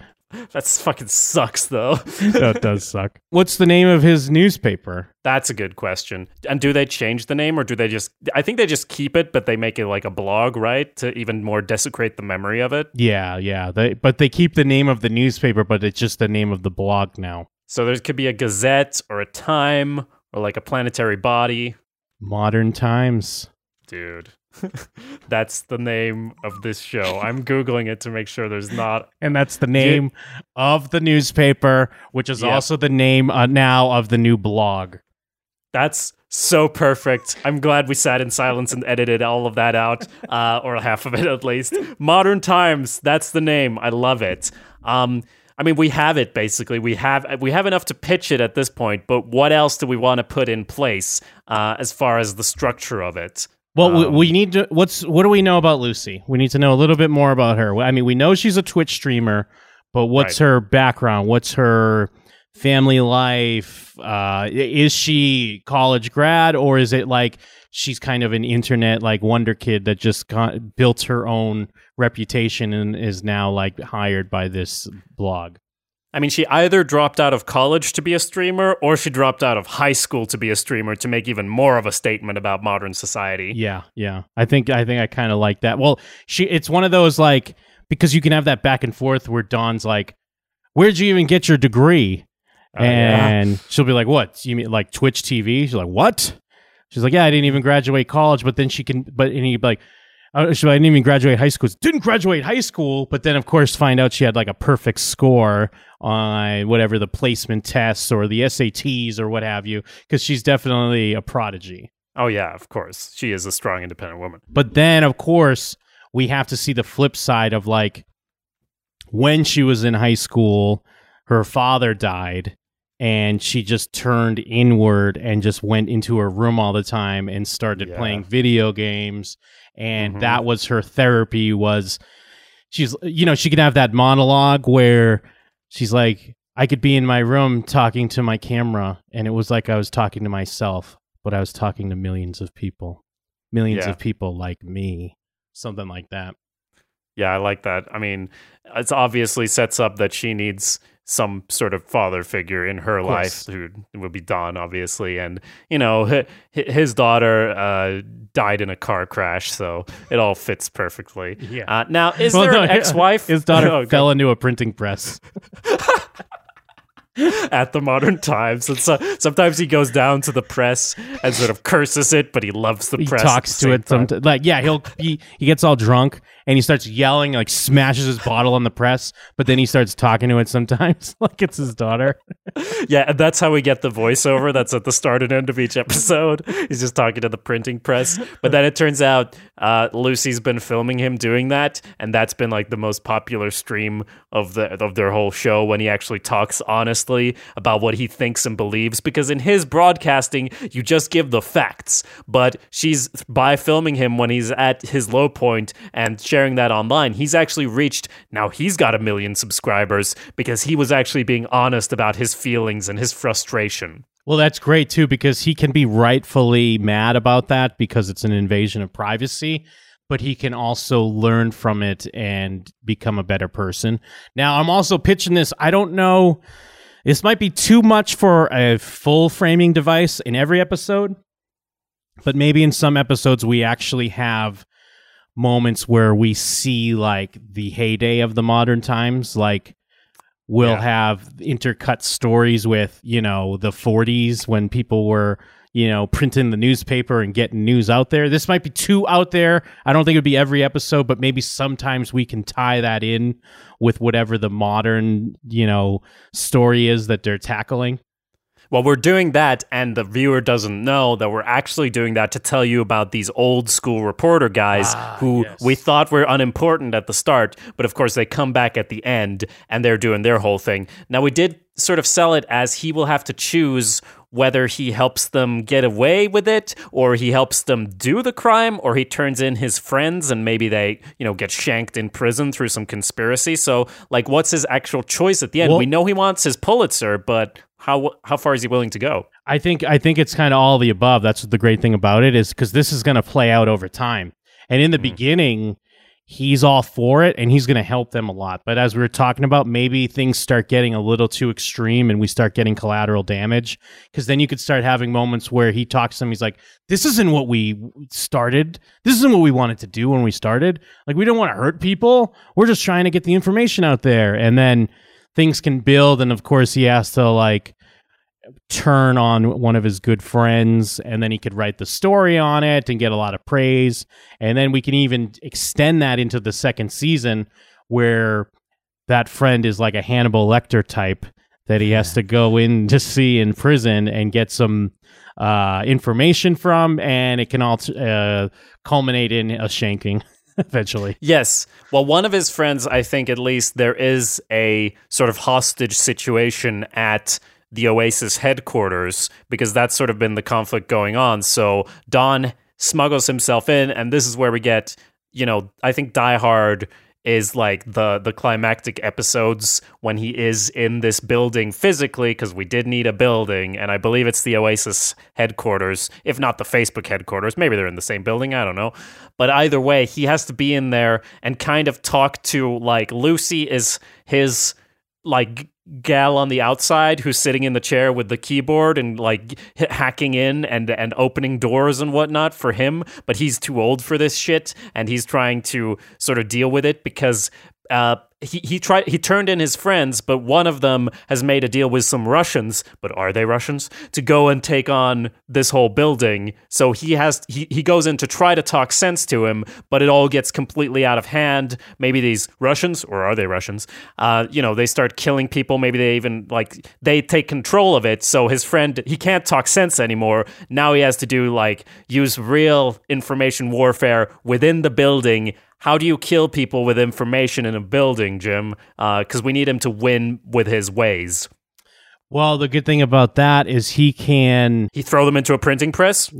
That's fucking sucks though. that does suck. What's the name of his newspaper? That's a good question. And do they change the name or do they just I think they just keep it but they make it like a blog, right? To even more desecrate the memory of it. Yeah, yeah. They, but they keep the name of the newspaper, but it's just the name of the blog now. So there could be a gazette or a time or like a planetary body. Modern Times. Dude. That's the name of this show. I'm googling it to make sure there's not And that's the name of the newspaper, which is Yep. also the name uh, now of the new blog. That's so perfect. I'm glad we sat in silence and edited all of that out, uh, or half of it at least. Modern Times, that's the name. I love it. Um, I mean, we have it basically. We have we have enough to pitch it at this point, but what else do we want to put in place uh, as far as the structure of it? Well, we, Um, we need to. What's what do we know about Lucy? We need to know a little bit more about her. I mean, we know she's a Twitch streamer, but what's Right. her background? What's her family life? Uh, is she college grad or is it like she's kind of an internet like wonder kid that just got, built her own reputation and is now like hired by this blog? I mean, she either dropped out of college to be a streamer or she dropped out of high school to be a streamer to make even more of a statement about modern society. Yeah, yeah. I think I think I kind of like that. Well, she it's one of those like because you can have that back and forth where Don's like, "Where'd you even get your degree?" Oh, yeah. and she'll be like, "What? You mean like Twitch TV?" She's like, "What?" She's like, "Yeah, I didn't even graduate college." But then she can, but and he'd be like, "Oh, she's I didn't even graduate high school." Didn't graduate high school, but then of course find out she had like a perfect score on whatever the placement tests or the SATs or what have you, because she's definitely a prodigy. Oh, yeah, of course. She is a strong, independent woman. But then, of course, we have to see the flip side of like when she was in high school, her father died and she just turned inward and just went into her room all the time and started Yeah. playing video games and Mhm. that was her therapy was she's you know she can have that monologue where she's like I could be in my room talking to my camera and it was like I was talking to myself but I was talking to millions of people millions Yeah. of people like me something like that Yeah, I like that. I mean, it's obviously sets up that she needs some sort of father figure in her life who would be Don, obviously. And, you know, hi- hi- his daughter uh, died in a car crash, so it all fits perfectly. Yeah. Uh, now, is Well, there no, an ex wife? his daughter fell into a printing press at the modern times. And so sometimes he goes down to the press and sort of curses it, but he loves the he press. at talks to it sometimes. Like, yeah, he'll he he gets all drunk and he starts yelling, like smashes his bottle on the press. But then he starts talking to it sometimes, like it's his daughter. Yeah, and that's how we get the voiceover. That's at the start and end of each episode. He's just talking to the printing press. But then it turns out uh, Lucy's been filming him doing that, and that's been like the most popular stream of the of their whole show when he actually talks honestly about what he thinks and believes. Because in his broadcasting, you just give the facts. But she's by filming him when he's at his low point and sharing that online, he's actually reached now he's got a million subscribers because he was actually being honest about his feelings and his frustration. Well, that's great too because he can be rightfully mad about that because it's an invasion of privacy, but he can also learn from it and become a better person. Now, I'm also pitching this. I don't know. This might be too much for a full framing device in every episode, but maybe in some episodes we actually have moments where we see like the heyday of the modern times. Like we'll Yeah. have intercut stories with you know the 40s when people were you know printing the newspaper and getting news out there. This might be too out there. I don't think it would be every episode but maybe sometimes we can tie that in with whatever the modern you know story is that they're tackling Well, we're doing that, and the viewer doesn't know that we're actually doing that to tell you about these old school reporter guys Ah, who yes. we thought were unimportant at the start, but of course they come back at the end and they're doing their whole thing. Now, we did sort of sell it as he will have to choose whether he helps them get away with it or he helps them do the crime or he turns in his friends and maybe they you know get shanked in prison through some conspiracy so like what's his actual choice at the end Well- we know he wants his pulitzer but how how far is he willing to go I think I think it's kind of all the above. That's the great thing about it is because this is going to play out over time. And in the mm-hmm. beginning, he's all for it and he's going to help them a lot. But as we were talking about, maybe things start getting a little too extreme and we start getting collateral damage. Because then you could start having moments where he talks to them. He's like, "This isn't what we started. This isn't what we wanted to do when we started. Like we don't want to hurt people. We're just trying to get the information out there." And then things can build, and of course, he has to like turn on one of his good friends and then he could write the story on it and get a lot of praise. And then we can even extend that into the second season where that friend is like a Hannibal Lecter type that he has to go in to see in prison and get some uh, information from and it can all uh, culminate in a shanking eventually Yes. Well, one of his friends, I think at least, there is a sort of hostage situation at the Oasis headquarters because that's sort of been the conflict going on. So Don smuggles himself in, and this is where we get, you know, I think Die Hard is like the the climactic episodes when he is in this building physically because we did need a building and I believe it's the Oasis headquarters if not the Facebook headquarters. Maybe they're in the same building I don't know. But either way he has to be in there and kind of talk to like Lucy is his like gal on the outside who's sitting in the chair with the keyboard and like hacking in and and opening doors and whatnot for him but he's too old for this shit and he's trying to sort of deal with it because uh, he he tried he turned in his friends, but one of them has made a deal with some Russians, but are they Russians? To go and take on this whole building. So he has he, he goes in to try to talk sense to him, but it all gets completely out of hand. Maybe these Russians, or are they Russians? Uh, you know, they start killing people. Maybe they even like they take control of it. So his friend he can't talk sense anymore. Now he has to do like use real information warfare within the building how do you kill people with information in a building, Jim? Because uh, we need him to win with his ways. Well, the good thing about that is he can he throw them into a printing press.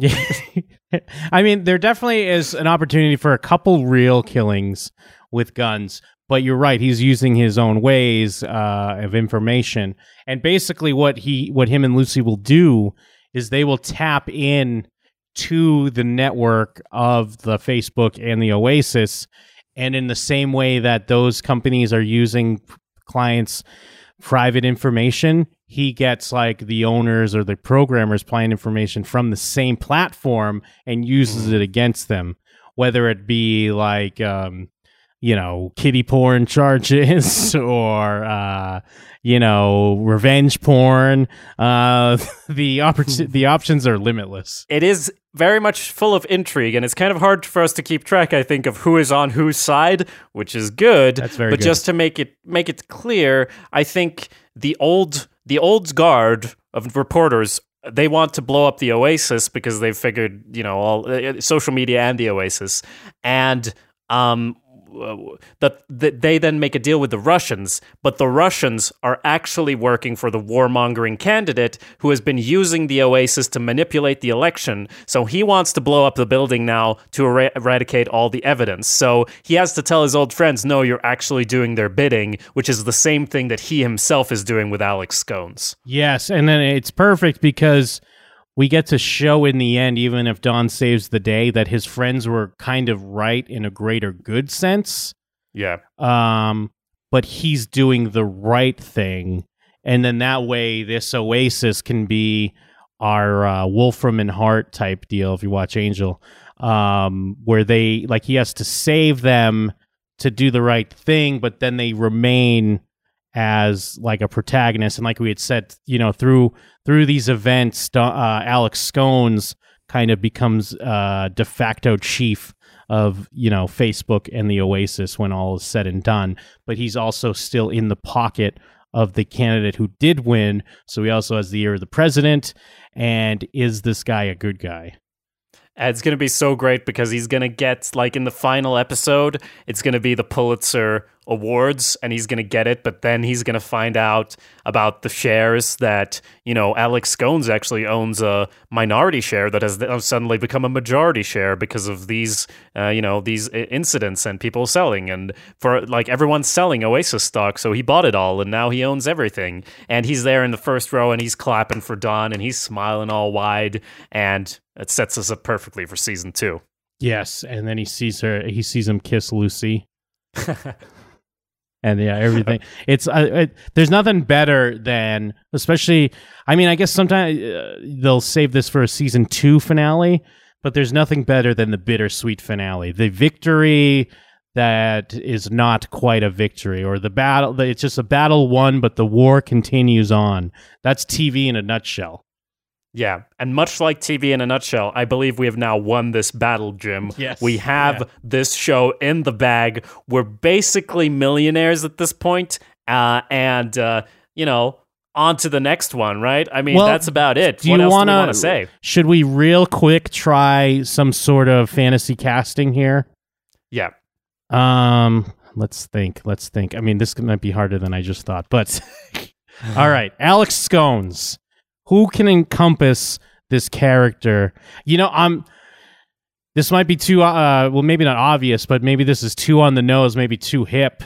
I mean, there definitely is an opportunity for a couple real killings with guns, but you're right. He's using his own ways uh, of information, and basically, what he, what him and Lucy will do is they will tap in to the network of the Facebook and the Oasis. And in the same way that those companies are using clients' private information, he gets like the owners or the programmers' client information from the same platform and uses it against them, whether it be like, um, you know, kitty porn charges or, uh, you know, revenge porn. Uh, the oppor- the options are limitless. It is very much full of intrigue, and it's kind of hard for us to keep track. I think of who is on whose side, which is good. That's very but good. just to make it make it clear, I think the old the old guard of reporters they want to blow up the Oasis because they've figured, you know, all uh, social media and the Oasis, and um, that, that they then make a deal with the Russians, but the Russians are actually working for the warmongering candidate who has been using the Oasis to manipulate the election. So he wants to blow up the building now to er- eradicate all the evidence. So he has to tell his old friends, no, you're actually doing their bidding, which is the same thing that he himself is doing with Alex Scones. Yes, and then it's perfect because we get to show in the end, even if Don saves the day, that his friends were kind of right in a greater good sense. Yeah. Um, but he's doing the right thing, and then that way, this Oasis can be our uh, Wolfram and Hart type deal. If you watch Angel, um, where they like he has to save them to do the right thing, but then they remain as like a protagonist. And like we had said you know through through these events uh, alex scones kind of becomes uh, de facto chief of you know facebook and the oasis when all is said and done. But he's also still in the pocket of the candidate who did win. So he also has the ear of the president. And is this guy a good guy? It's going to be so great because he's going to get, like, in the final episode, it's going to be the Pulitzer Awards and he's going to get it. But then he's going to find out about the shares that, you know, Alex Scones actually owns a minority share that has suddenly become a majority share because of these, uh, you know, these incidents and people selling. And for, like, everyone's selling Oasis stock. So he bought it all and now he owns everything. And he's there in the first row and he's clapping for Don and he's smiling all wide. And it sets us up perfectly for season two. Yes, and then he sees her. He sees him kiss Lucy. and yeah, everything. It's uh, it, there's nothing better than, especially. I mean, I guess sometimes uh, they'll save this for a season two finale, but there's nothing better than the bittersweet finale, the victory that is not quite a victory, or the battle. It's just a battle won, but the war continues on. That's TV in a nutshell. Yeah, and much like TV in a nutshell, I believe we have now won this battle, Jim. Yes. We have yeah. this show in the bag. We're basically millionaires at this point, uh, and uh, you know, on to the next one, right? I mean, well, that's about it. Do what you else wanna, do we want to say? Should we real quick try some sort of fantasy casting here? Yeah. Um, let's think. Let's think. I mean, this might be harder than I just thought, but all right, Alex Scones who can encompass this character? You know, I'm this might be too uh well maybe not obvious but maybe this is too on the nose maybe too hip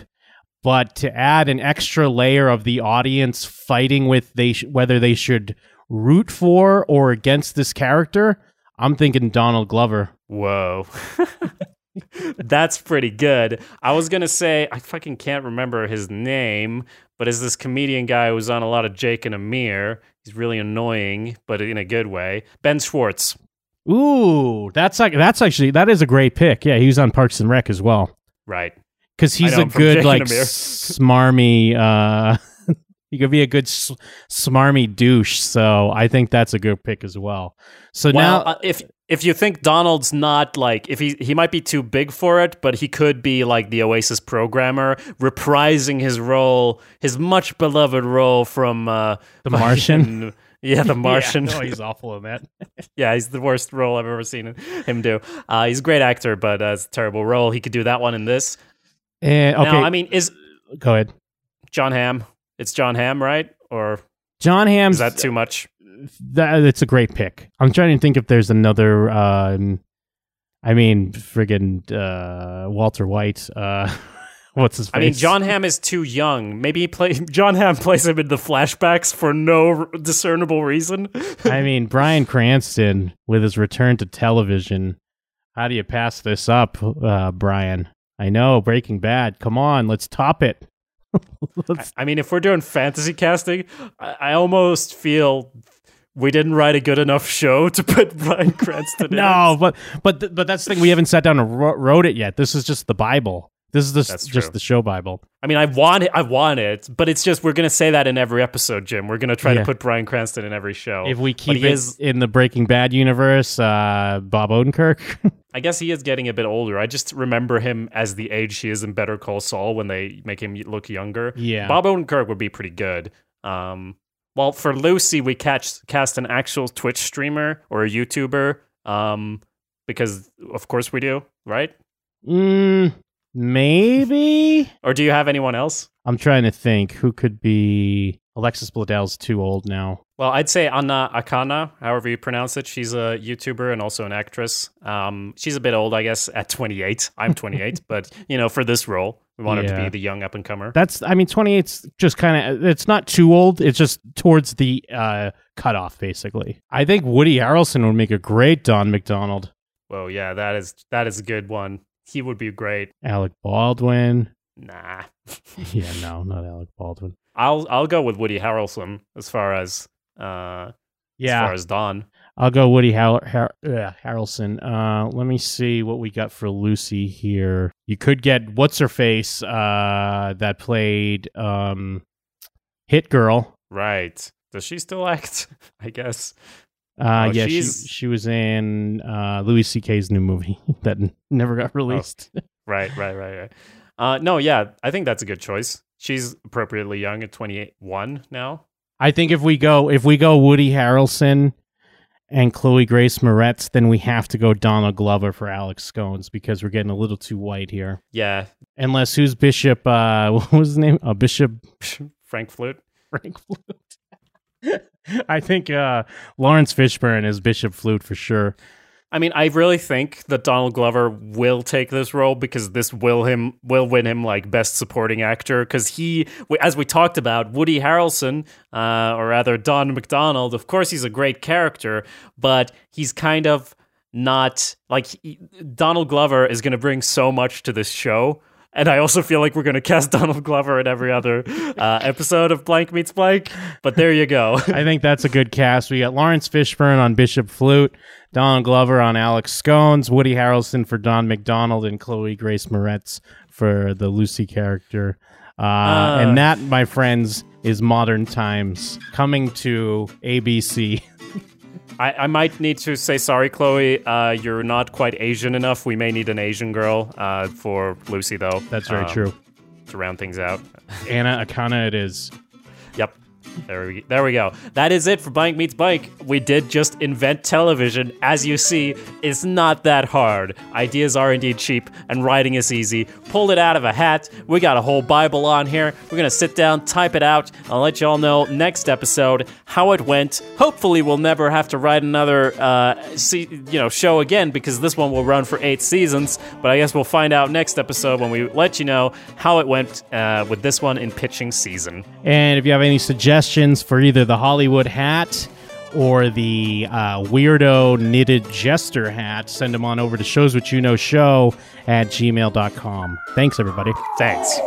but to add an extra layer of the audience fighting with they sh- whether they should root for or against this character i'm thinking donald glover Whoa. That's pretty good. I was going to say, I fucking can't remember his name, but is this comedian guy who's on a lot of Jake and Amir. He's really annoying, but in a good way. Ben Schwartz. ooh that's like that's actually that is a great pick yeah he was on parks and rec as well Right. because he's a good Jake like smarmy uh he could be a good s- smarmy douche so i think that's a good pick as well so Well, now uh, if if you think Donald's not like if he he might be too big for it, but he could be like the Oasis programmer, reprising his role, his much beloved role from uh, The Martian? Yeah, the Martian. Yeah, no, he's awful in that. Yeah, he's the worst role I've ever seen him do. Uh, he's a great actor, but uh, it's a terrible role. He could do that one in this. And, okay, Now, I mean, is go ahead. Jon Hamm? It's Jon Hamm, right? Or Jon Hamm's is that too much? That it's a great pick. I'm trying to think if there's another. Um, I mean, friggin' uh, Walter White. Uh, what's his face? I mean, Jon Hamm is too young. Maybe he play Jon Hamm plays him in the flashbacks for no r- discernible reason. I mean, Bryan Cranston with his return to television. How do you pass this up, uh, Bryan? I know Breaking Bad. Come on, let's top it. Let's- I mean, if we're doing fantasy casting, I, I almost feel we didn't write a good enough show to put Bryan Cranston in. no, but but th- but that's the thing. We haven't sat down and wro- wrote it yet. This is just the Bible. This is just, the show Bible. I mean, I want it. I want it, but it's just we're gonna say that in every episode, Jim. We're gonna try Yeah. to put Bryan Cranston in every show. If we keep he it is, in the Breaking Bad universe, uh, Bob Odenkirk. I guess he is getting a bit older. I just remember him as the age he is in Better Call Saul when they make him look younger. yeah, Bob Odenkirk would be pretty good. Um, well, for Lucy, we catch cast an actual Twitch streamer or a YouTuber. Um, because of course we do, right? mm, maybe. Or do you have anyone else? I'm trying to think who could be. Alexis Bledel's too old now. Well, I'd say Anna Akana, however you pronounce it. She's a YouTuber and also an actress. Um, she's a bit old, I guess, at 28. I'm 28, but you know, for this role, we want her to be the young up and comer. That's. I mean, 28's just kind of. It's not too old. It's just towards the uh, cutoff, basically. I think Woody Harrelson would make a great Don McDonald. Whoa, yeah, that is that is a good one. He would be great. Alec Baldwin. Nah, Yeah, no, not Alec Baldwin. I'll I'll go with Woody Harrelson as far as uh as far as Don. I'll go Woody Har- Har- uh, Harrelson. Uh, let me see what we got for Lucy here. You could get what's her face uh, that played um, Hit Girl. Right. Does she still act? I guess. Uh, Oh, yeah, she, she's- she was in uh, Louis C.K.'s new movie that never got released. Right, right, right, right. Uh no, yeah, I think that's a good choice. She's appropriately young at 28 1 now. I think if we go if we go Woody Harrelson and Chloe Grace Moretz, then we have to go Donald Glover for Alex Scones because we're getting a little too white here. Yeah, Unless who's Bishop? Uh, what was his name? Uh, Bishop Frank Flute. Frank Flute. I think uh, Laurence Fishburne is Bishop Flute for sure. I mean, I really think that Donald Glover will take this role because this will him will win him like best supporting actor because he, as we talked about, Woody Harrelson, uh, or rather Don McDonald. Of course, he's a great character, but he's kind of not like he, Donald Glover is going to bring so much to this show. And I also feel like we're going to cast Donald Glover in every other uh, episode of Blank Meets Blank. But there you go. I think that's a good cast. We got Laurence Fishburne on Bishop Flute, Donald Glover on Alex Scones, Woody Harrelson for Don McDonald, and Chloe Grace Moretz for the Lucy character. Uh, Uh. and that, my friends, is Modern Times coming to ABC. I, I might need to say sorry, Chloe. Uh, you're not quite Asian enough. We may need an Asian girl uh, for Lucy, though. That's very um, true. To round things out. Anna Akana, it is. There we, there we go. That is it for Bike Meets Bike. We did just invent television. As you see, it's not that hard. Ideas are indeed cheap, and writing is easy. Pulled it out of a hat. We got a whole Bible on here. We're to sit down, type it out. I'll let you all know next episode how it went. Hopefully, we'll never have to write another uh, see, you know, show again because this one will run for eight seasons. But I guess we'll find out next episode when we let you know how it went uh, with this one in pitching season. And if you have any suggestions for either the Hollywood hat or the uh, weirdo knitted jester hat, send them on over to shows what you know show at gmail.com. Thanks, everybody. Thanks.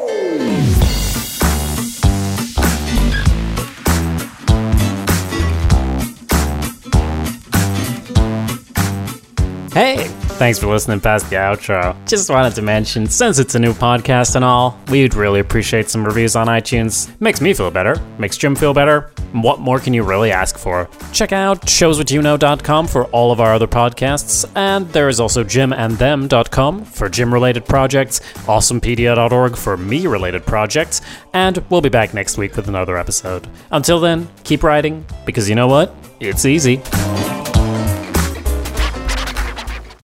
Hey, thanks for listening past the outro. Just wanted to mention, since it's a new podcast and all, we'd really appreciate some reviews on iTunes. Makes me feel better, makes Jim feel better. What more can you really ask for? Check out showswhatyouknow.com for all of our other podcasts, and there is also jimandthem.com for Jim-related projects, awesomepedia.org for me-related projects, and we'll be back next week with another episode. Until then, keep writing, because you know what? It's easy.